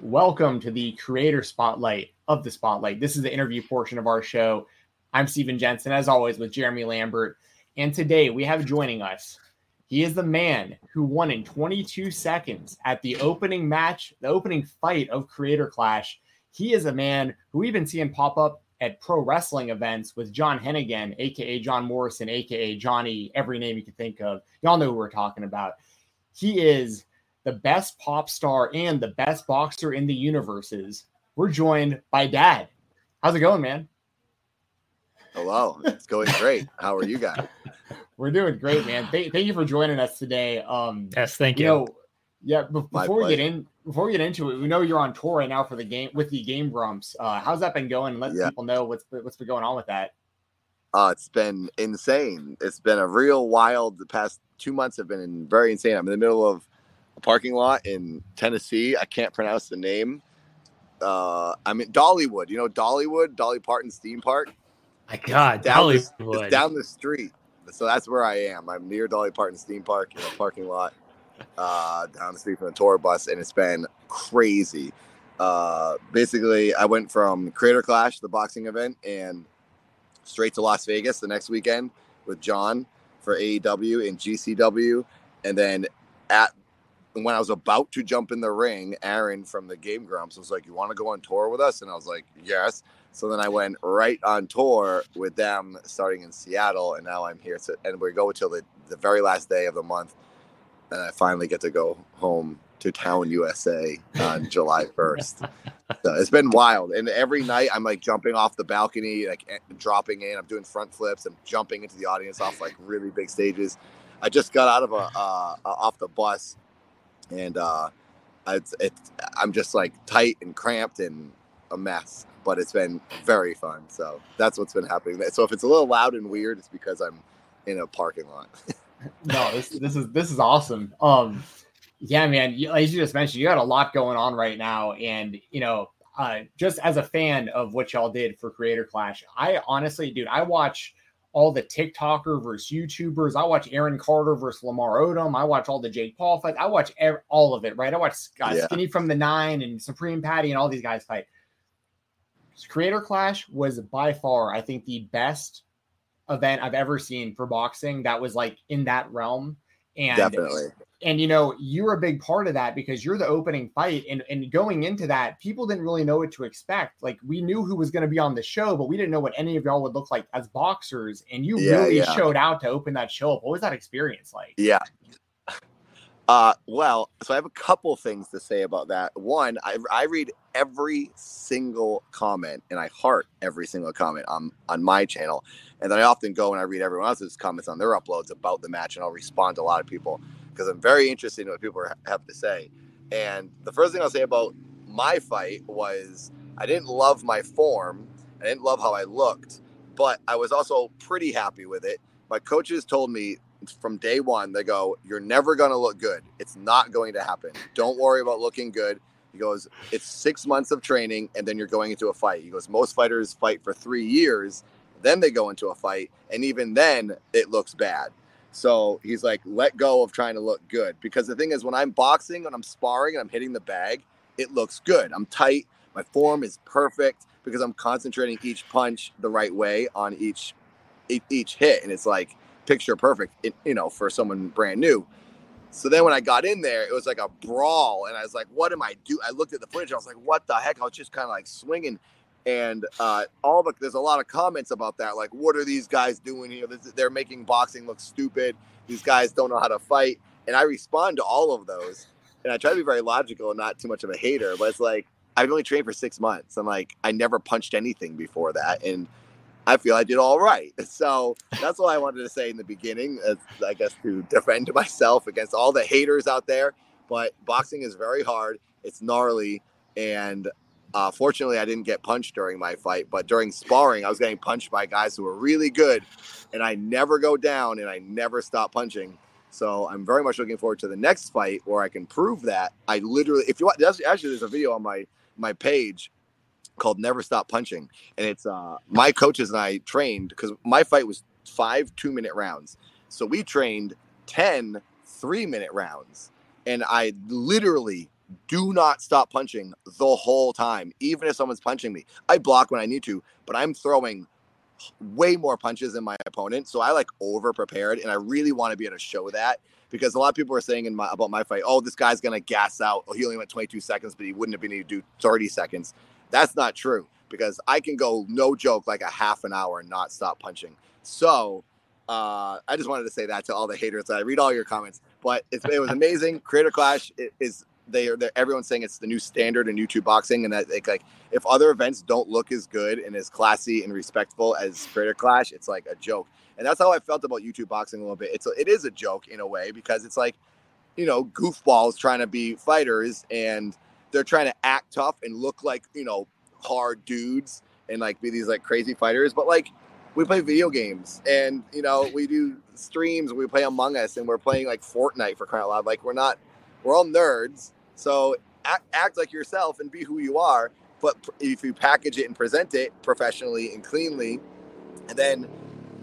Welcome to the creator spotlight of the spotlight. This is the interview portion of our show. I'm Stephen Jensen, as always, with Jeremy Lambert. And today we have joining us, he is the man who won in 22 seconds at the opening match, the opening fight of Creator Clash. He is a man who we've been seeing pop up at pro wrestling events with John Hennigan, aka John Morrison, aka Johnny, every name you can think of. Y'all know who we're talking about. He is the best pop star and the best boxer in the universes. We're joined by Dad. How's it going, man? Hello, it's going great. How are you guys? We're doing great, man. Thank, thank you for joining us today. Um, yes, thank you. you know, yeah, before we get in, before we get into it, we know you're on tour right now for the game with the Game Grumps. Uh, how's that been going? Let yeah. people know what's what's been going on with that. Uh, it's been insane. It's been a real wild. The past two months have been very insane. I'm in the middle of a parking lot in Tennessee. I can't pronounce the name. Uh, I'm in Dollywood. You know Dollywood, Dolly Parton's theme park. My God, down Dollywood. The, down the street. So that's where I am. I'm near Dolly Parton's theme park in a parking lot uh, down the street from the tour bus, and it's been crazy. Uh, basically, I went from Creator Clash, the boxing event, and straight to Las Vegas the next weekend with John for AEW and GCW, and then at when I was about to jump in the ring, Aaron from the Game Grumps was like, "You want to go on tour with us?" And I was like, "Yes." So then I went right on tour with them, starting in Seattle, and now I'm here. To, and we go until the, the very last day of the month, and I finally get to go home to Town, USA, on July 1st. So it's been wild, and every night I'm like jumping off the balcony, like eh, dropping in. I'm doing front flips. I'm jumping into the audience off like really big stages. I just got out of a uh, off the bus and uh, it's, it's I'm just like tight and cramped and a mess. But it's been very fun. So that's what's been happening. So if it's a little loud and weird, it's because I'm in a parking lot. no, this this is this is awesome. Um, yeah, man. You, as you just mentioned, you got a lot going on right now, and you know, uh, just as a fan of what y'all did for Creator Clash, I honestly, dude, I watch all the TikToker versus YouTubers. I watch Aaron Carter versus Lamar Odom. I watch all the Jake Paul fight. I watch every, all of it, right? I watch uh, yeah. Skinny from the Nine and Supreme Patty and all these guys fight. Creator Clash was by far, I think, the best event I've ever seen for boxing that was like in that realm. And definitely and you know you're a big part of that because you're the opening fight and and going into that people didn't really know what to expect. Like we knew who was going to be on the show but we didn't know what any of y'all would look like as boxers and you yeah, really yeah. showed out to open that show up. What was that experience like? Yeah. Uh well so i have a couple things to say about that. One i, I read every single comment and i heart every single comment on on my channel and then i often go and i read everyone else's comments on their uploads about the match and i'll respond to a lot of people because I'm very interested in what people have to say. And the first thing I'll say about my fight was I didn't love my form. I didn't love how I looked, but I was also pretty happy with it. My coaches told me from day one, they go, You're never going to look good. It's not going to happen. Don't worry about looking good. He goes, It's six months of training, and then you're going into a fight. He goes, Most fighters fight for three years, then they go into a fight. And even then, it looks bad. So he's like, let go of trying to look good. Because the thing is, when I'm boxing and I'm sparring and I'm hitting the bag, it looks good. I'm tight. My form is perfect because I'm concentrating each punch the right way on each each hit, and it's like picture perfect. you know, for someone brand new. So then when I got in there, it was like a brawl, and I was like, "What am I do?" I looked at the footage. I was like, "What the heck?" I was just kind of like swinging, and uh, all the there's a lot of comments about that like what are these guys doing here? They're making boxing look stupid. These guys don't know how to fight. And i respond to all of those and i try to be very logical and not too much of a hater but it's like i've only trained for six months and like i never punched anything before that and i feel i did all right. So that's what i wanted to say in the beginning as i guess to defend myself against all the haters out there but boxing is very hard. It's gnarly, and uh, fortunately, I didn't get punched during my fight, but during sparring, I was getting punched by guys who were really good, and I never go down and I never stop punching. So I'm very much looking forward to the next fight where I can prove that I literally, if you want, actually, there's a video on my my page called Never Stop Punching, and it's uh, my coaches and I trained because my fight was five two minute rounds, so we trained 10 three minute rounds, and I literally do not stop punching the whole time, even if someone's punching me. I block when I need to, but I'm throwing way more punches than my opponent. So I like over prepared, and I really want to be able to show that because a lot of people are saying in my about my fight, oh, this guy's gonna gas out. Oh, he only went 22 seconds, but he wouldn't have been able to do 30 seconds. That's not true because I can go no joke like a half an hour and not stop punching. So uh, I just wanted to say that to all the haters. I read all your comments, but it was amazing. Creator Clash is they are everyone's saying it's the new standard in YouTube boxing, and that like if other events don't look as good and as classy and respectful as Creator Clash, it's like a joke. And that's how I felt about YouTube boxing a little bit. It's a, it is a joke in a way because it's like, you know, goofballs trying to be fighters and they're trying to act tough and look like you know hard dudes and like be these like crazy fighters, but like we play video games and you know we do streams we play among us and we're playing like fortnite for crying out loud like we're not we're all nerds so act, act like yourself and be who you are. But if you package it and present it professionally and cleanly, and then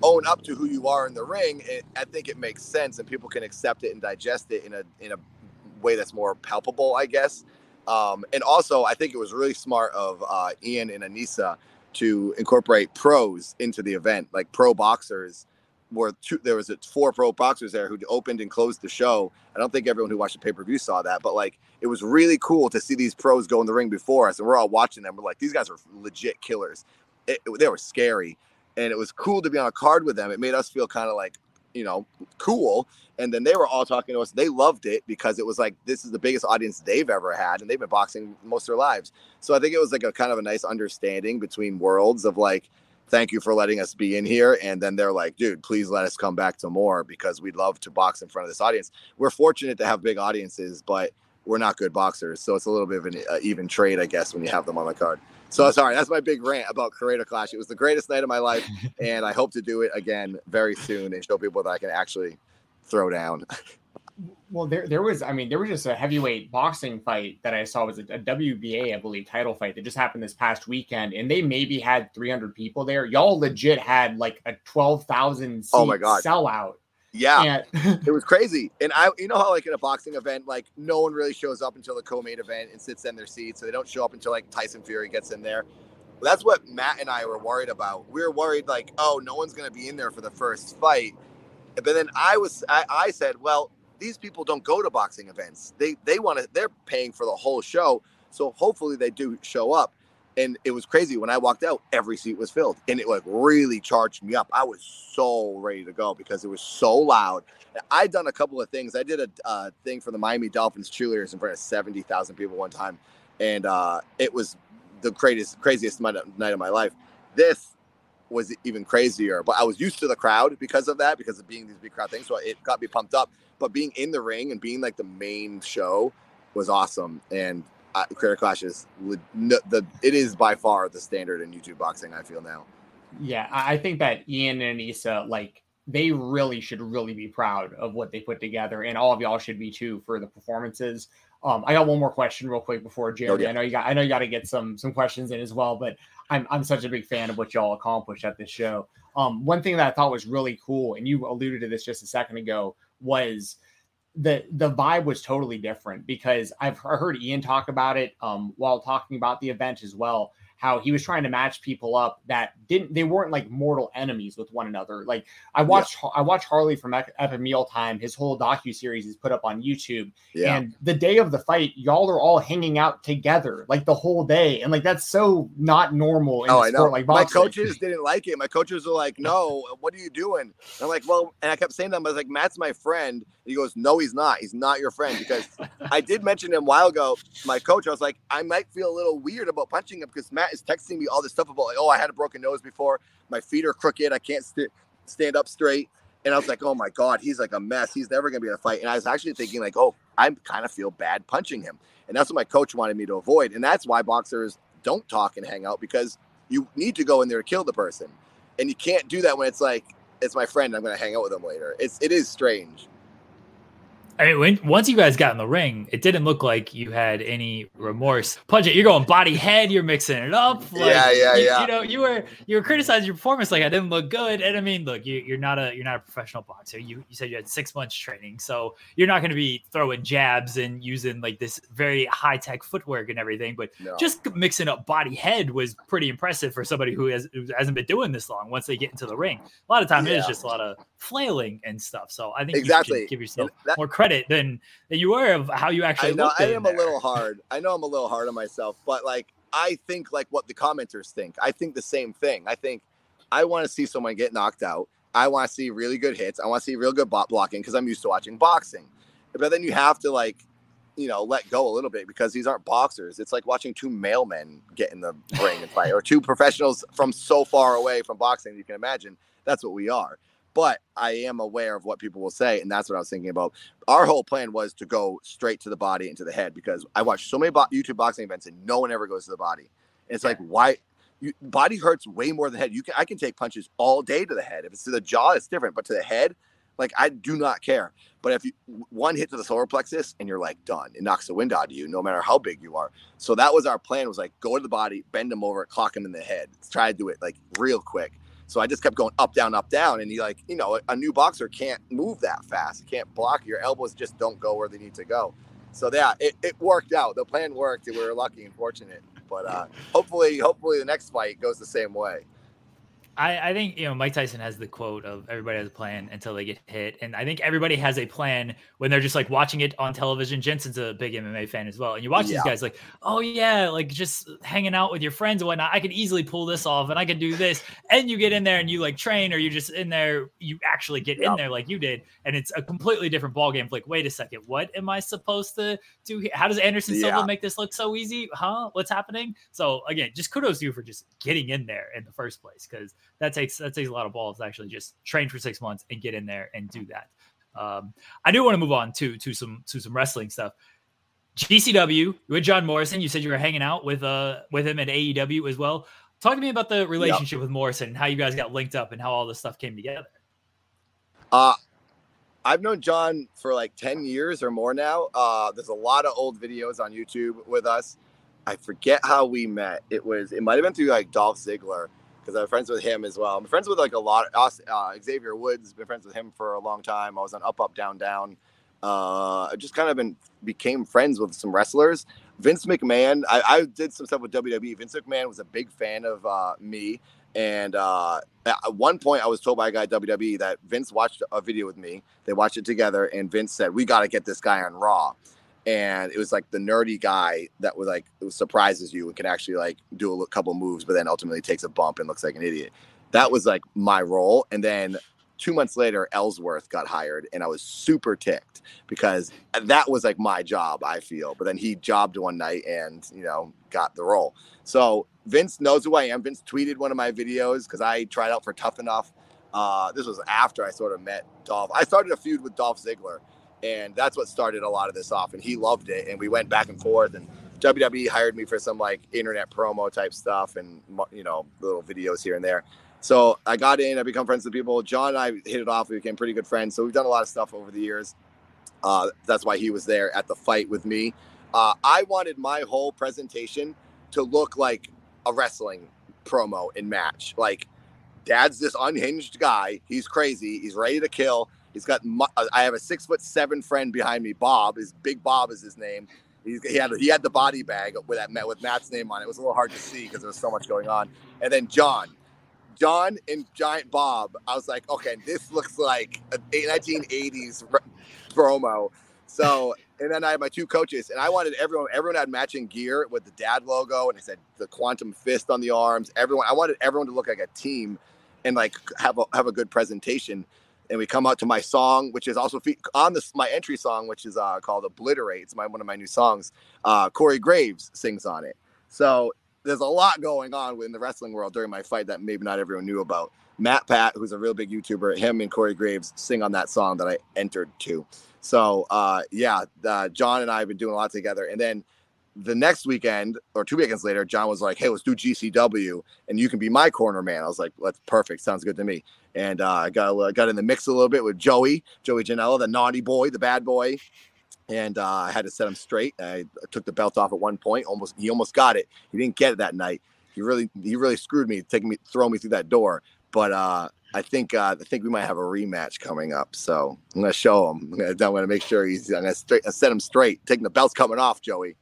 own up to who you are in the ring, it, I think it makes sense and people can accept it and digest it in a in a way that's more palpable, I guess. Um, and also, I think it was really smart of uh, Ian and Anisa to incorporate pros into the event, like pro boxers were two, there was a, four pro boxers there who opened and closed the show. I don't think everyone who watched the pay per view saw that, but like it was really cool to see these pros go in the ring before us, and we're all watching them. We're like, these guys are legit killers. It, it, they were scary, and it was cool to be on a card with them. It made us feel kind of like you know cool. And then they were all talking to us. They loved it because it was like this is the biggest audience they've ever had, and they've been boxing most of their lives. So I think it was like a kind of a nice understanding between worlds of like thank you for letting us be in here. And then they're like, dude, please let us come back to more because we'd love to box in front of this audience. We're fortunate to have big audiences, but we're not good boxers. So it's a little bit of an uh, even trade, I guess, when you have them on the card. So sorry, that's my big rant about Creator Clash. It was the greatest night of my life, and I hope to do it again very soon and show people that I can actually throw down. well, there there was, I mean, there was just a heavyweight boxing fight that I saw was a, a, WBA, I believe, title fight that just happened this past weekend, and they maybe had 300 people there. Y'all legit had like a 12,000 oh my god sellout. Yeah, and- it was crazy. And I, you know how like in a boxing event, like no one really shows up until the co-main event and sits in their seat, so they don't show up until like Tyson Fury gets in there. Well, that's what Matt and I were worried about. We were worried like, oh, no one's going to be in there for the first fight. But then I was, I, I said, well, these people don't go to boxing events. They they want to they're paying for the whole show. So hopefully they do show up. And it was crazy when I walked out, every seat was filled, and it like really charged me up. I was so ready to go because it was so loud. I'd done a couple of things. I did a uh, thing for the Miami Dolphins cheerleaders in front of seventy thousand people one time, and uh, it was the craziest craziest night of my life. This was even crazier, but I was used to the crowd because of that, because of being these big crowd things. So it got me pumped up but being in the ring and being like the main show was awesome. And uh, Creator Clash is the it is by far the standard in YouTube boxing. I feel now. Yeah, I think that Ian and Anisa like they really should really be proud of what they put together, and all of y'all should be too for the performances. Um, I got one more question real quick before Jeremy. Oh, yeah. I know you got I know you got to get some some questions in as well, but I'm I'm such a big fan of what y'all accomplished at this show. Um, one thing that I thought was really cool, and you alluded to this just a second ago, was the the vibe was totally different because I've heard Ian talk about it um, while talking about the event as well how he was trying to match people up that didn't they weren't like mortal enemies with one another. Like I watched yeah. I watched Harley from Epic Meal Time, his whole docu series is put up on YouTube. Yeah. And the day of the fight, y'all are all hanging out together like the whole day, and like that's so not normal. In oh, I know. Like boxing. my coaches didn't like it. My coaches were like, "No, what are you doing?" And I'm like, "Well," and I kept saying to them, "I was like, Matt's my friend." He goes, "No, he's not. He's not your friend." Because I did mention him a while ago. My coach, I was like, I might feel a little weird about punching him because Matt is texting me all this stuff about like, oh, I had a broken nose before. My feet are crooked. I can't st- stand up straight. And I was like, oh my God, he's like a mess. He's never gonna be in a fight. And I was actually thinking, like, oh, I kind of feel bad punching him. And that's what my coach wanted me to avoid. And that's why boxers don't talk and hang out because you need to go in there to kill the person. And you can't do that when it's like, it's my friend. I'm going to hang out with him later. It's, it is strange. I mean, when, once you guys got in the ring, it didn't look like you had any remorse. Punch it, you're going body head, you're mixing it up. Like, yeah, yeah, you, yeah. You know, you were you were criticizing your performance like I didn't look good. And I mean, look, you, are not a you're not a professional boxer. You you said you had six months training, so you're not going to be throwing jabs and using like this very high tech footwork and everything. But no. just mixing up body head was pretty impressive for somebody who has who hasn't been doing this long. Once they get into the ring, a lot of time yeah. it is just a lot of flailing and stuff. So I think exactly. you give yourself that, more credit than than you were of how you actually. I know I am a little hard. I know I'm a little hard on myself, but like I think like what the commenters think. I think the same thing. I think I want to see someone get knocked out. I want to see really good hits. I want to see real good bot blocking because I'm used to watching boxing. But then you have to like, you know, let go a little bit because these aren't boxers. It's like watching two mailmen get in the ring and fight, or two professionals from so far away from boxing. You can imagine that's what we are but I am aware of what people will say, and that's what I was thinking about. Our whole plan was to go straight to the body and to the head because I watch so many bo- YouTube boxing events and no one ever goes to the body. And it's like why you, body hurts way more than head. You can I can take punches all day to the head. If it's to the jaw, it's different, but to the head, like I do not care. But if you one hit to the solar plexus and you're like done, it knocks the wind out of you, no matter how big you are. So that was our plan. Was like go to the body, bend him over, clock him in the head. Let's try to do it like real quick. So I just kept going up, down, up, down. And he like, you know, a new boxer can't move that fast. Can't block. Your elbows just don't go where they need to go. So yeah, it, it worked out. The plan worked. We were lucky and fortunate. But uh, hopefully, hopefully the next fight goes the same way. I, I think you know Mike Tyson has the quote of everybody has a plan until they get hit, and I think everybody has a plan when they're just like watching it on television. Jensen's a big MMA fan as well, and you watch yeah. these guys like, oh yeah, like just hanging out with your friends and whatnot. I could easily pull this off, and I could do this. And you get in there and you like train, or you just in there, you actually get yep. in there like you did, and it's a completely different ball game. Like, wait a second, what am I supposed to do? How does Anderson yeah. Silva make this look so easy? Huh? What's happening? So again, just kudos to you for just getting in there in the first place because that takes that takes a lot of balls actually just train for six months and get in there and do that. Um, I do want to move on to to some to some wrestling stuff. GCW with John Morrison. You said you were hanging out with uh with him at AEW as well. Talk to me about the relationship yep. with Morrison and how you guys got linked up and how all this stuff came together. Uh I've known John for like 10 years or more now. Uh, there's a lot of old videos on YouTube with us. I forget how we met. It was, it might have been through like Dolph Ziggler because I'm friends with him as well. I'm friends with like a lot. Of, uh, Xavier Woods been friends with him for a long time. I was on Up Up Down Down. Uh, I just kind of been became friends with some wrestlers. Vince McMahon. I, I, did some stuff with WWE. Vince McMahon was a big fan of uh, me, and uh, at one point I was told by a guy at WWE that Vince watched a video with me. They watched it together, and Vince said, "We got to get this guy on Raw." And it was like the nerdy guy that was like surprises you and can actually like do a couple moves, but then ultimately takes a bump and looks like an idiot. That was like my role, and then two months later, Ellsworth got hired, and I was super ticked because that was like my job. I feel, but then he jobbed one night and you know got the role. So Vince knows who I am. Vince tweeted one of my videos because I tried out for Tough Enough. Uh, this was after I sort of met Dolph. I started a feud with Dolph Ziggler and that's what started a lot of this off. And he loved it, and we went back and forth. And WWE hired me for some like internet promo type stuff, and you know little videos here and there. So I got in, I become friends with people. John and I hit it off. We became pretty good friends. So we've done a lot of stuff over the years. Uh, that's why he was there at the fight with me. Uh, I wanted my whole presentation to look like a wrestling promo and match. Like, dad's this unhinged guy. He's crazy. He's ready to kill. He's got. Uh, I have a six foot seven friend behind me. Bob is Big Bob is his name. He's, he had he had the body bag with that with Matt's name on it. It was a little hard to see because there was so much going on. And then John, John and Giant Bob. I was like, okay, this looks like a 1980s promo. So, and then I had my two coaches, and I wanted everyone. Everyone had matching gear with the dad logo, and I said the quantum fist on the arms. Everyone, I wanted everyone to look like a team, and like have a have a good presentation and we come out to my song, which is also on this my entry song, which is uh, called "Obliterate." It's my one of my new songs. Uh, Corey Graves sings on it. So there's a lot going on in the wrestling world during my fight that maybe not everyone knew about. MatPat, who's a real big YouTuber, him and Corey Graves sing on that song that I entered to. So uh, yeah, uh, John and I have been doing a lot together. And then the next weekend or two weekends later, John was like, "Hey, let's do GCW, and you can be my corner man." I was like, "That's perfect. Sounds good to me." And uh, I got uh, got in the mix a little bit with Joey, Joey Janela, the naughty boy, the bad boy, and uh, I had to set him straight. I took the belt off at one point. Almost, he almost got it. He didn't get it that night. He really, he really screwed me, taking me, throwing me through that door. But uh, I think uh, I think we might have a rematch coming up. So I'm gonna show him. I'm gonna, I'm gonna make sure he's. I'm gonna, straight, I set him straight. Taking the belt's coming off, Joey.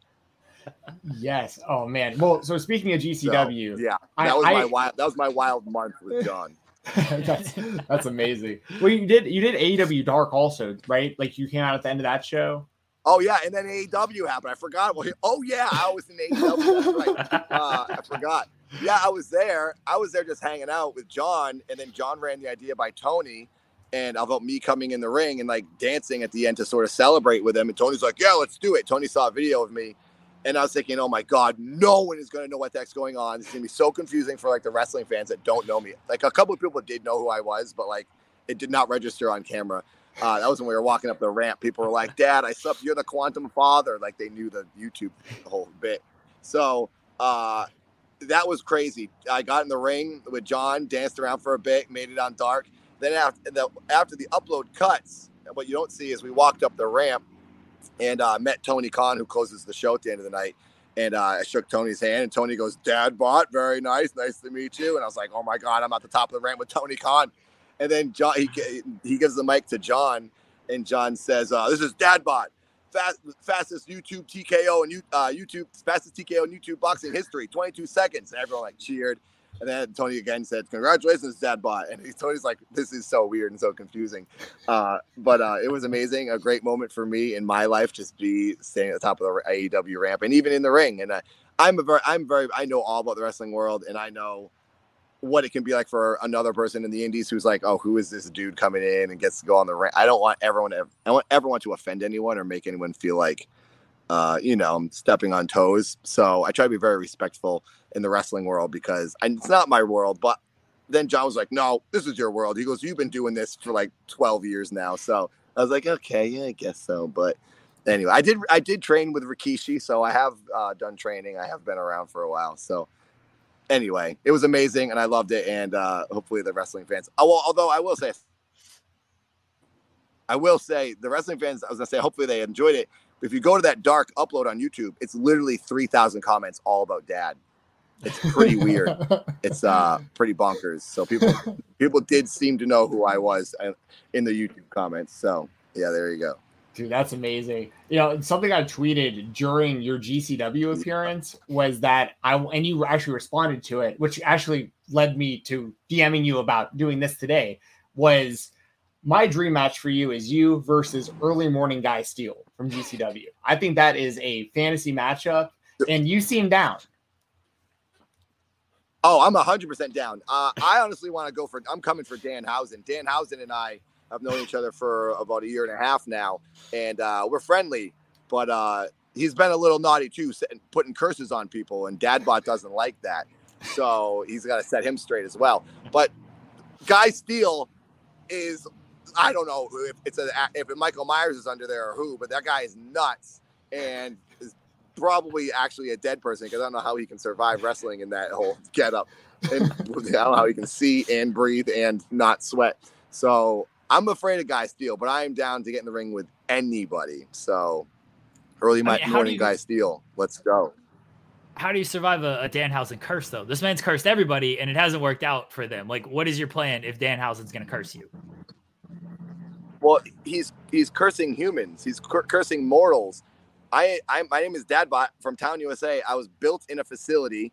Yes. Oh man. Well, so speaking of GCW, so, yeah, that I, was I, my wild. That was my wild month with John. that's that's amazing. Well, you did you did AEW Dark also, right? Like you came out at the end of that show. Oh yeah, and then AEW happened. I forgot. Well, oh yeah, I was in AEW. That's right. Uh, I forgot. Yeah, I was there. I was there just hanging out with John, and then John ran the idea by Tony, and about me coming in the ring and like dancing at the end to sort of celebrate with him. And Tony's like, "Yeah, let's do it." Tony saw a video of me, and I was thinking, "Oh my god, no one is going to know what the heck's going on. It's going to be so confusing for like the wrestling fans that don't know me. Like a couple of people did know who I was, but like it did not register on camera." Uh, that was when we were walking up the ramp. People were like, "Dad, I slept. You're the Quantum Father." Like they knew the YouTube whole bit. So uh, that was crazy. I got in the ring with John, danced around for a bit, made it on dark. Then after the after the upload cuts, what you don't see is we walked up the ramp and uh, met Tony Khan, who closes the show at the end of the night. And uh, I shook Tony's hand, and Tony goes, "Dad bot, very nice, nice to meet you." And I was like, "Oh my god, I'm at the top of the ramp with Tony Khan." And then John, he, he gives the mic to John, and John says, uh, "This is Dadbot, fast, fastest YouTube TKO and uh, YouTube fastest TKO in YouTube boxing history, 22 seconds." And everyone like cheered. And then Tony again said, "Congratulations, Dadbot." And he, Tony's like, "This is so weird and so confusing," uh, but uh, it was amazing, a great moment for me in my life, just be standing at the top of the AEW ramp and even in the ring. And uh, I'm a very, I'm very, I know all about the wrestling world, and I know what it can be like for another person in the indies who's like, oh, who is this dude coming in and gets to go on the ramp? I don't want everyone to, I want everyone to offend anyone or make anyone feel like, uh, you know, I'm stepping on toes. So I try to be very respectful in the wrestling world because I, it's not my world. But then John was like, no, this is your world. He goes, you've been doing this for like 12 years now. So I was like, okay, yeah, I guess so. But anyway, I did, I did train with Rikishi. So I have uh, done training. I have been around for a while. So anyway, it was amazing and I loved it. And uh, hopefully the wrestling fans. Oh, well, although I will say, I will say the wrestling fans. I was gonna say hopefully they enjoyed it. If you go to that dark upload on YouTube, it's literally three thousand comments all about Dad. It's pretty weird. It's uh pretty bonkers. So people people did seem to know who I was uh, in the YouTube comments. So yeah, there you go. Dude, that's amazing. You know, something I tweeted during your GCW appearance was that I and you actually responded to it, which actually led me to DMing you about doing this today. Was my dream match for you is you versus early morning guy Steele from GCW. I think that is a fantasy matchup, and you seem down. Oh, I'm hundred percent down. Uh, I honestly want to go for. I'm coming for Danhausen. Dan Housen and I I've known each other for about a year and a half now, and uh, we're friendly. But uh, he's been a little naughty too, putting curses on people, and Dadbot doesn't like that. So he's got to set him straight as well. But Guy Steele is, I don't know if it's a if Michael Myers is under there or who, but that guy is nuts and probably actually a dead person because I don't know how he can survive wrestling in that whole get up. And I don't know how he can see and breathe and not sweat. So I'm afraid of Guy Steele, but I am down to get in the ring with anybody. So early I mean, morning, you, Guy Steele. Let's go. How do you survive a, a Danhausen curse though? This man's cursed everybody, and it hasn't worked out for them. Like, what is your plan if Danhausen's going to curse you? Well, he's he's cursing humans. He's cur- cursing mortals. I, I my name is Dadbot from Town USA. I was built in a facility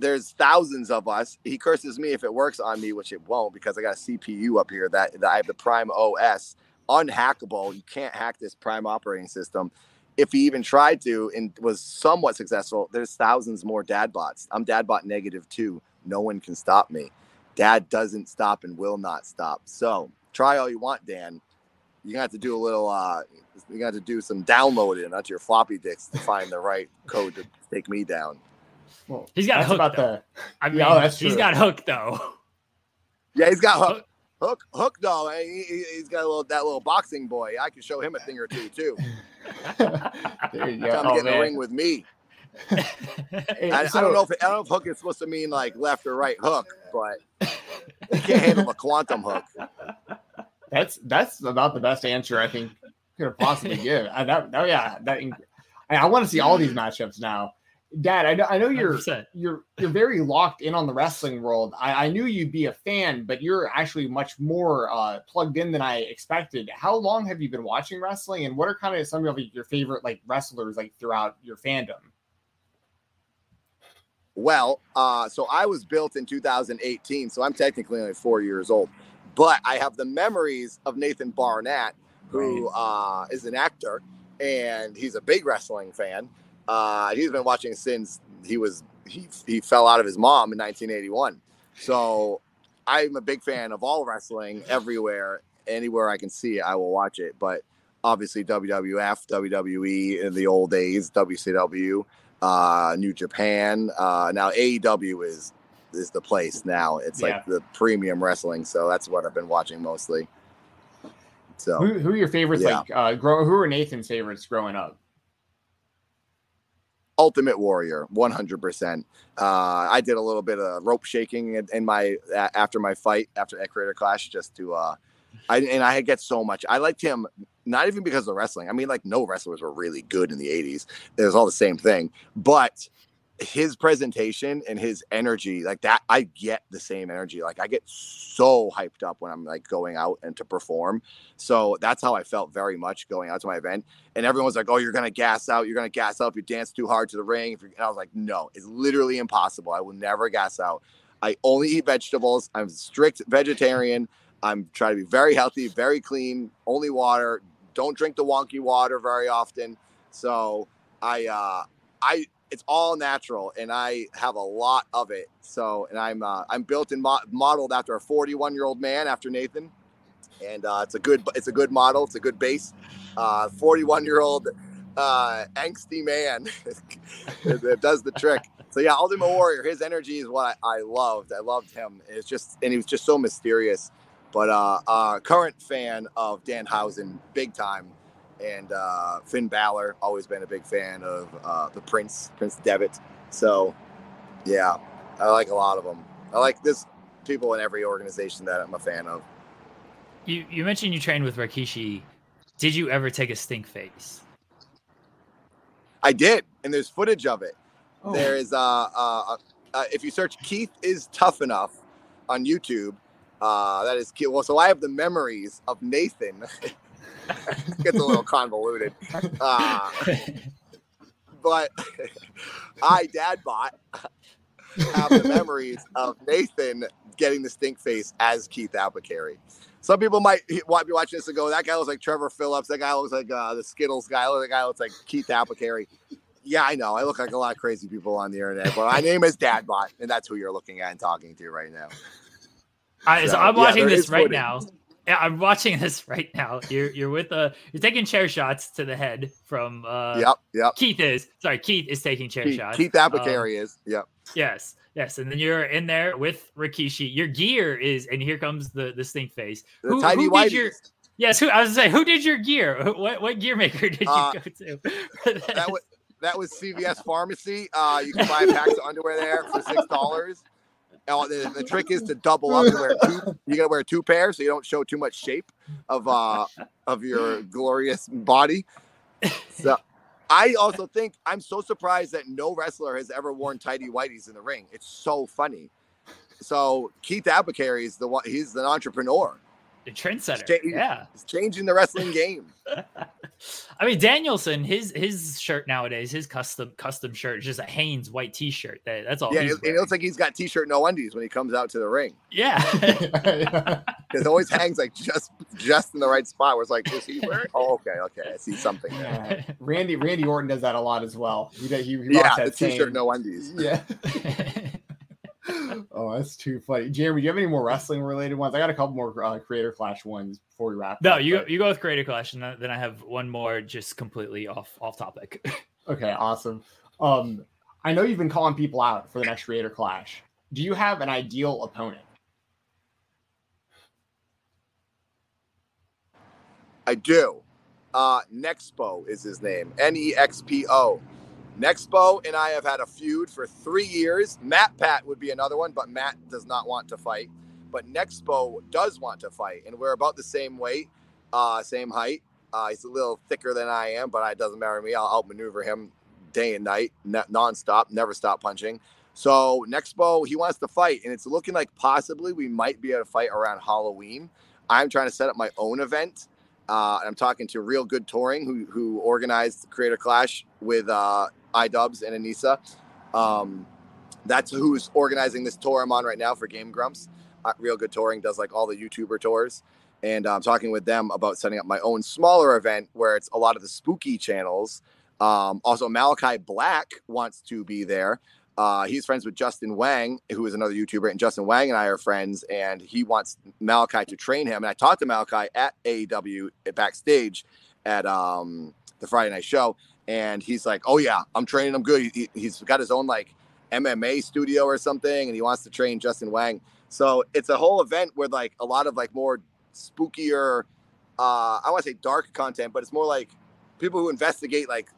there's thousands of us. He curses me if it works on me, which it won't because I got a CPU up here that, that I have the Prime OS unhackable. You can't hack this Prime operating system. If he even tried to and was somewhat successful, there's thousands more dad bots. I'm dad bot negative. No one can stop me. Dad doesn't stop and will not stop. So try all you want, Dan. You're gonna do a little uh you're gonna do some downloading onto your floppy disks to find the right code to take me down. Well, he's got hooked. About though. the, I mean, yeah, oh, that's he's got hooked though. Yeah, he's got hooked. Hook, Hook, though, he, has got a little that little boxing boy. I can show him a thing or two too. there you go. Come oh, get in the ring with me. Hey, I, I don't know if I don't know if hook is supposed to mean like left or right hook, but he can't handle a quantum hook. That's that's about the best answer I think could have possibly give. I, that, that- yeah, that, I, I want to see all these matchups now. Dad, I know I know you're 100%. you're you're very locked in on the wrestling world. I, I knew you'd be a fan, but you're actually much more uh, plugged in than I expected. How long have you been watching wrestling, and what are kind of some of your favorite like wrestlers like throughout your fandom? Well, uh, so I was built in 2018, so I'm technically only four years old, but I have the memories of Nathan Barnatt, who uh, is an actor and he's a big wrestling fan. Uh, he's been watching since he was he he fell out of his mom in 1981. So I'm a big fan of all wrestling everywhere, anywhere I can see it, I will watch it. But obviously WWF, WWE in the old days, WCW uh New Japan. Uh now AEW is is the place now. It's Yeah. like the premium wrestling, so that's what I've been watching mostly. So Who, who are your favorites? Yeah. Like, uh, grow, who are Nathan's favorites growing up? Ultimate Warrior, 100%. Uh, I did a little bit of rope shaking in, in my a- after my fight after that Creator Clash just to uh I and I get so much. I liked him not even because of wrestling. I mean, like no wrestlers were really good in the 80s. It was all the same thing. But his presentation and his energy, like that, I get the same energy. Like I get so hyped up when I'm like going out and to perform. So that's how I felt very much going out to my event. And everyone's like, "Oh, you're gonna gas out. You're gonna gas out if you dance too hard to the ring." And I was like, "No, it's literally impossible. I will never gas out. I only eat vegetables. I'm strict vegetarian. I'm trying to be very healthy, very clean, only water. Don't drink the wonky water very often. So I, uh, I, it's all natural, and I have a lot of it. So, and I'm, uh, I'm built and mo- modeled after a 41 year old man, after Nathan, and uh, it's a good, it's a good model. It's a good base. Uh, 41 year old uh, angsty man that does the trick. So yeah, Ultimate Warrior. His energy is what I, I loved. I loved him. It's just, and he was just so mysterious. But uh, uh, current fan of Dan Danhausen, big time, and uh, Finn Balor. Always been a big fan of uh, the Prince, Prince Devitt. So yeah, I like a lot of them. I like this people in every organization that I'm a fan of. You you mentioned you trained with Rikishi. Did you ever take a stink face? I did, and there's footage of it. Oh. There is uh, uh, uh, if you search Keith is tough enough on YouTube, uh, that is Keith. Well, so I have the memories of Nathan. Gets a little convoluted, uh, but I dad bot have the memories of Nathan getting the stink face as Keith Apicary. Some people might he- might be watching this and go, "That guy looks like Trevor Phillips. That guy looks like uh, the Skittles guy. That guy looks like Keith Apicary." Yeah, I know. I look like a lot of crazy people on the internet, but my name is Dadbot, and that's who you're looking at and talking to right now. I, so So, I'm yeah, watching this right footage. now. Yeah, I'm watching this right now. You're you're with a you're taking chair shots to the head from uh yep, yep. Keith is sorry, Keith is taking chair Keith, shots. Keith Um, is. Yep. Yes, yes, and then you're in there with Rikishi. Your gear is, and here comes the the stink face. The Who- tidy who did your- Yes, who I was gonna say, who did your gear? What what gear maker did you Uh, go to? That was that was CVS Pharmacy. Uh, you can buy packs of underwear there for six dollars. The, the trick is to double up and wear two. You gotta wear two pairs so you don't show too much shape of uh of your glorious body. So I also think I'm so surprised that no wrestler has ever worn tidy whities in the ring. It's so funny. So Keith Apicary is the one. He's an entrepreneur. The trendsetter. Sta- Yeah. He's changing the wrestling game. I mean Danielson, his his shirt nowadays, his custom custom shirt is just a Hanes white T-shirt. That, that's all. yeah, he's it, it looks like he's got t-shirt no undies when he comes out to the ring. yeah. It always hangs like just just in the right spot where it's like, is he wearing? Oh, okay, okay. I see something there. Yeah. Randy Randy Orton does that a lot as well. He he, he Yeah, rocks the that t-shirt no undies. Yeah. Oh, that's too funny. Jeremy, do you have any more wrestling related ones? I got a couple more uh, Creator Clash ones before we wrap. no, up, you but- you go with Creator Clash, and then I have one more just completely off off topic. Okay, awesome. Um, I know you've been calling people out for the next Creator Clash. Do you have an ideal opponent? I do. Uh, Nexpo is his name. N E X P O. Nexpo and I have had a feud for three years. MatPat would be another one, but Matt does not want to fight. But Nexpo does want to fight, and we're about the same weight, uh, same height. Uh, he's a little thicker than I am, but it doesn't matter to me. I'll outmaneuver him day and night, nonstop, never stop punching. So Nexpo, he wants to fight, and it's looking like possibly we might be able to fight around Halloween. I'm trying to set up my own event. Uh, I'm talking to Real Good Touring, who who organized Creator Clash with uh, iDubbbz and Anisa. Um, that's who's organizing this tour I'm on right now for Game Grumps. Uh, Real Good Touring does like all the YouTuber tours, and I'm talking with them about setting up my own smaller event where it's a lot of the spooky channels. Um, also, Malachi Black wants to be there. Uh, he's friends with Justin Whang, who is another YouTuber, and Justin Whang and I are friends. And he wants Malachi to train him. And I talked to Malachi at AEW backstage at um, the Friday night show, and he's like, "Oh yeah, I'm training him good. He, has got his own like MMA studio or something, and he wants to train Justin Whang." So it's a whole event with like a lot of like more spookier, uh, I want to say dark content, but it's more like people who investigate like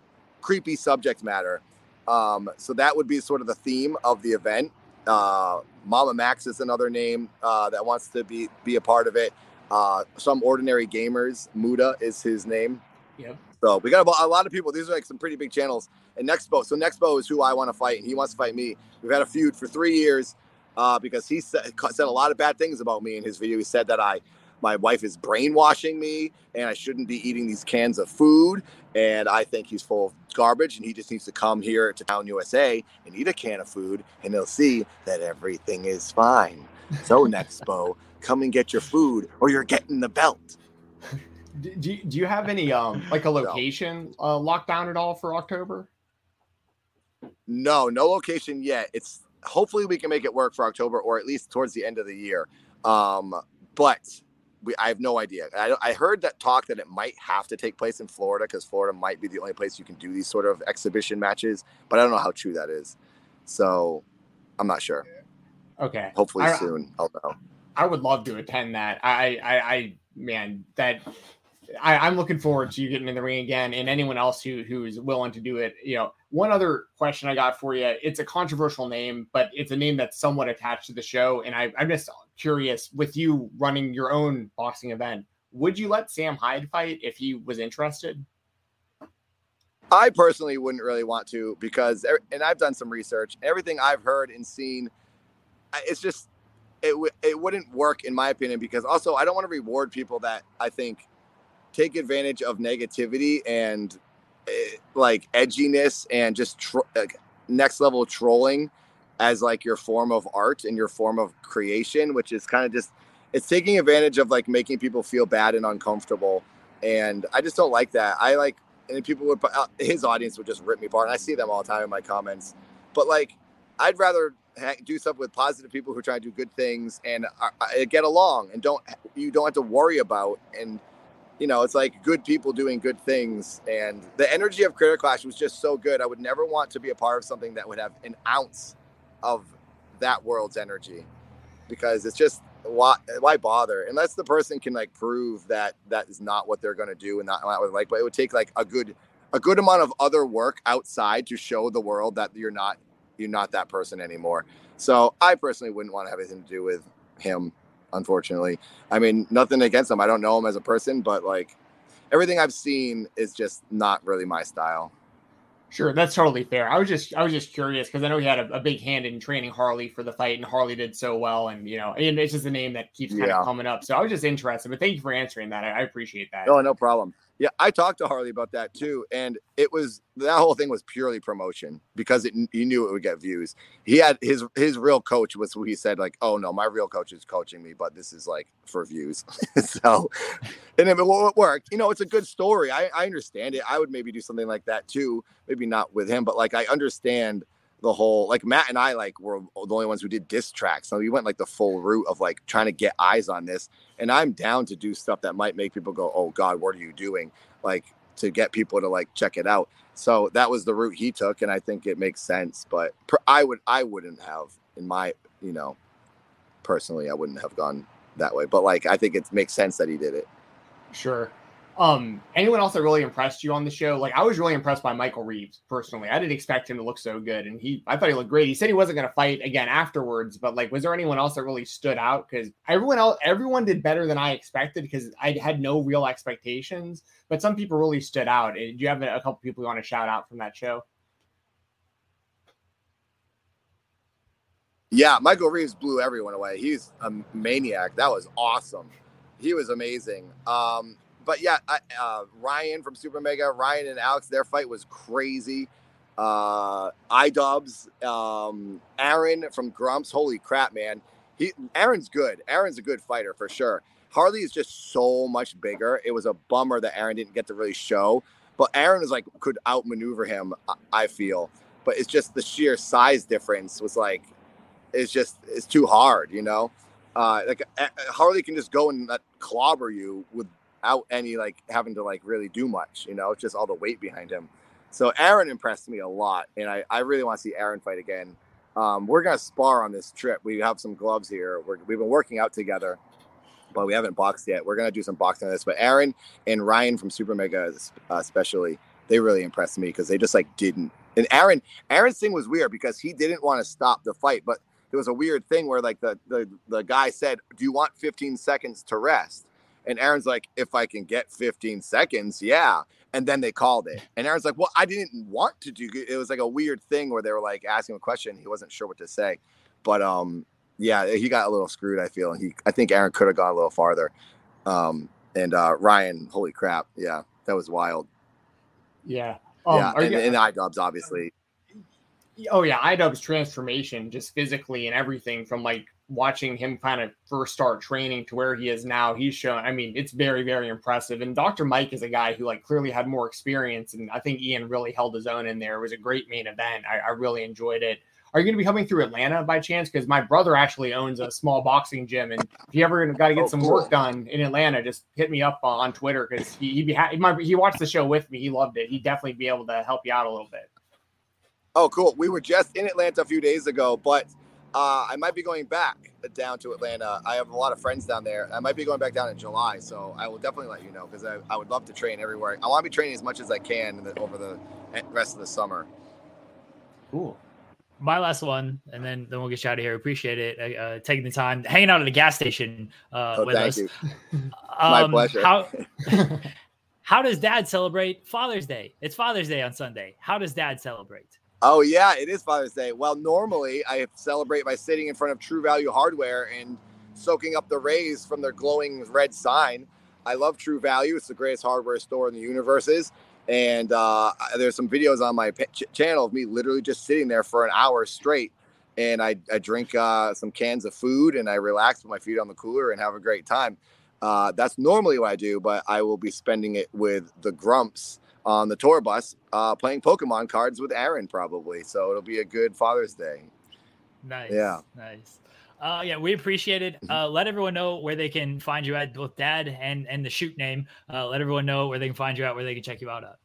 creepy subject matter. Um, so that would be sort of the theme of the event. Uh, Mamamax is another name uh, that wants to be be a part of it. Uh, some ordinary gamers, Muda is his name. Yep. So we got a, a, lot of people. These are like some pretty big channels. And Nexpo, so Nexpo is who I want to fight, and he wants to fight me. We've had a feud for three years uh, because he said, said a lot of bad things about me in his video. He said that I, my wife is brainwashing me, and I shouldn't be eating these cans of food. And I think he's full of garbage, and he just needs to come here to Town USA and eat a can of food, and he'll see that everything is fine. So Nexpo, come and get your food, or you're getting the belt. Do, do you have any um like a location uh, lockdown at all for October? No, no location yet. It's hopefully we can make it work for October or at least towards the end of the year. Um, but we, I have no idea. I, I heard that talk that it might have to take place in Florida because Florida might be the only place you can do these sort of exhibition matches, but I don't know how true that is. So I'm not sure. Okay. Hopefully I, soon. I'll know. I would love to attend that. I, I, I, man, that I, am looking forward to you getting in the ring again, and anyone else who who's willing to do it. You know, one other question I got for you. It's a controversial name, but it's a name that's somewhat attached to the show, and I, I'm just curious. With you running your own boxing event, would you let Sam Hyde fight if he was interested? I personally wouldn't really want to because, and I've done some research. Everything I've heard and seen, it's just it w- it wouldn't work in my opinion because also I don't want to reward people that I think take advantage of negativity and uh, like edginess and just like, next level trolling as like your form of art and your form of creation, which is kind of just it's taking advantage of like making people feel bad and uncomfortable. And I just don't like that. I like and people would uh, his audience would just rip me apart. And I see them all the time in my comments. But like, I'd rather do stuff with positive people who try to do good things and uh, uh, get along and don't you don't have to worry about and you know, it's like good people doing good things. And the energy of Creator Clash was just so good. I would never want to be a part of something that would have an ounce of that world's energy because it's just why why bother unless the person can like prove that that is not what they're going to do and not what like but it would take like a good a good amount of other work outside to show the world that you're not you're not that person anymore so i personally wouldn't want to have anything to do with him unfortunately. I mean, nothing against him. I don't know him as a person, but like everything I've seen is just not really my style. Sure, that's totally fair. I was just I was just curious because I know he had a, a, big hand in training Harley for the fight, and Harley did so well, and you know, and it's just a name that keeps kind yeah. of coming up. So I was just interested, but thank you for answering that. I, I appreciate that. Oh, no problem. Yeah, I talked to Harley about that too, and it was that whole thing was purely promotion because it, he knew it would get views. He had his his real coach was who he said like, "Oh no, my real coach is coaching me, but this is like for views." so, and it, it worked. You know, it's a good story. I I understand it. I would maybe do something like that too. Maybe not with him, but like I understand the whole like Matt and I like were the only ones who did diss tracks. So we went like the full route of like trying to get eyes on this. And I'm down to do stuff that might make people go, "Oh God, what are you doing?" Like to get people to like check it out. So that was the route he took, and I think it makes sense. But per, I would I wouldn't have in my you know personally I wouldn't have gone that way. But like I think it makes sense that he did it. Sure. Um, anyone else that really impressed you on the show? Like I was really impressed by Michael Reeves personally. I didn't expect him to look so good, and he I thought he looked great. He said he wasn't going to fight again afterwards, but like, was there anyone else that really stood out? Because everyone else, everyone did better than I expected because I had no real expectations, but some people really stood out. Do you have a couple people you want to shout out from that show? Yeah, Michael Reeves blew everyone away. He's a maniac. That was awesome. He was amazing. Um, but yeah, uh, Ryan from Super Mega, Ryan and Alex, their fight was crazy. Uh, iDubbbz, um, Aaron from Grumps. Holy crap, man! He Aaron's good. Aaron's a good fighter for sure. Harley is just so much bigger. It was a bummer that Aaron didn't get to really show, but Aaron is like could outmaneuver him. I feel, but it's just the sheer size difference was like, it's just it's too hard, you know. Uh, like Harley can just go and clobber you with out any like having to like really do much, you know, just all the weight behind him. So Aaron impressed me a lot, and I, I really want to see Aaron fight again. Um, we're gonna spar on this trip. We have some gloves here. we have been working out together, but we haven't boxed yet. We're gonna do some boxing on this. But Aaron and Ryan from Super Mega, uh, especially, they really impressed me because they just like didn't. And Aaron, Aaron's thing was weird because he didn't want to stop the fight, but there was a weird thing where like the the the guy said, "Do you want 15 seconds to rest?" And Aaron's like, if I can get 15 seconds, yeah. And then they called it. And Aaron's like, well, I didn't want to do it. was like a weird thing where they were like asking a question. He wasn't sure what to say. But um, yeah, he got a little screwed, I feel. He I think Aaron could have gone a little farther. Um, and uh Ryan, holy crap, yeah, that was wild. Yeah. Um, yeah, and, you, and iDubbbz obviously. Oh yeah, iDubbbz transformation just physically and everything from like watching him kind of first start training to where he is now, he's shown. I mean, it's very, very impressive. And Dr. Mike is a guy who like clearly had more experience, and I think Ian really held his own in there. It was a great main event. I, I really enjoyed it. Are you going to be coming through Atlanta by chance? Because my brother actually owns a small boxing gym, and if you ever got to get oh, some cool. work done in Atlanta, just hit me up on Twitter because he he, be ha- he watched the show with me. He loved it. He'd definitely be able to help you out a little bit. Oh, cool. We were just in Atlanta a few days ago, but uh, I might be going back down to Atlanta. I have a lot of friends down there. I might be going back down in July, so I will definitely let you know because I, I would love to train everywhere. I want to be training as much as I can the, over the eh, rest of the summer. Cool. My last one, and then then we'll get you out of here. Appreciate it. Uh, uh taking the time, hanging out at a gas station uh, oh, with us. You. My um, pleasure. How, how does Dad celebrate Father's Day? It's Father's Day on Sunday. How does Dad celebrate? Oh yeah, it is Father's Day. Well, normally I celebrate by sitting in front of True Value Hardware and soaking up the rays from their glowing red sign. I love True Value; it's the greatest hardware store in the universe. And uh, there's some videos on my ch- channel of me literally just sitting there for an hour straight, and I, I drink uh, some cans of food and I relax with my feet on the cooler and have a great time. Uh, that's normally what I do, but I will be spending it with the Grumps on the tour bus uh, playing Pokemon cards with Aaron probably. So it'll be a good Father's Day. Nice. Yeah. Nice. Uh, yeah, we appreciate it. Mm-hmm. Uh, let everyone know where they can find you at, both Dad and and the shoot name. Uh, let everyone know where they can find you at, where they can check you out at.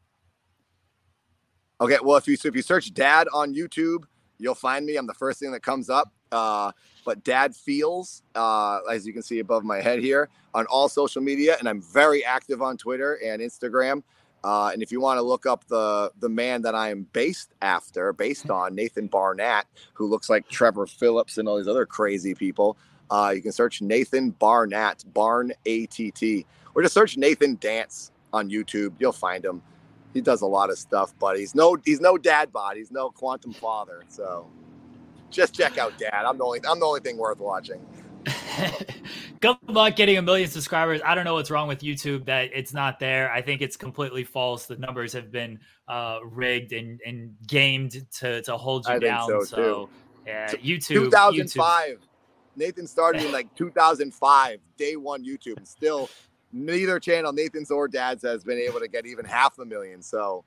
Okay, well, if you so if you search Dad on YouTube, you'll find me. I'm the first thing that comes up. Uh, but Dad feels, uh, as you can see above my head here, on all social media, and I'm very active on Twitter and Instagram. Uh, and if you want to look up the the man that I am based after, based on Nathan Barnatt, who looks like Trevor Philips and all these other crazy people, uh, you can search Nathan Barnatt, Barn A T T, or just search Nathan Dance on YouTube. You'll find him. He does a lot of stuff, but he's no he's no dad bod. He's no quantum father. So just check out Dad. I'm the only I'm the only thing worth watching. Good luck getting a million subscribers. I don't know what's wrong with YouTube that it's not there. I think it's completely false. The numbers have been uh, rigged and, and gamed to, to hold you I down. so, so yeah, YouTube. 2005. YouTube. Nathan started in like 2005, day one YouTube. And still, neither channel, Nathan's or Dad's, has been able to get even half a million. So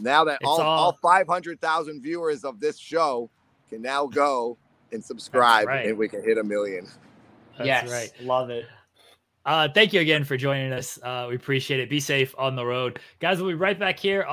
now that all, all, all 500,000 viewers of this show can now go and subscribe, right. and we can hit a million. That's yes, right. Love it. Uh, thank you again for joining us. Uh, we appreciate it. Be safe on the road, guys. We'll be right back here.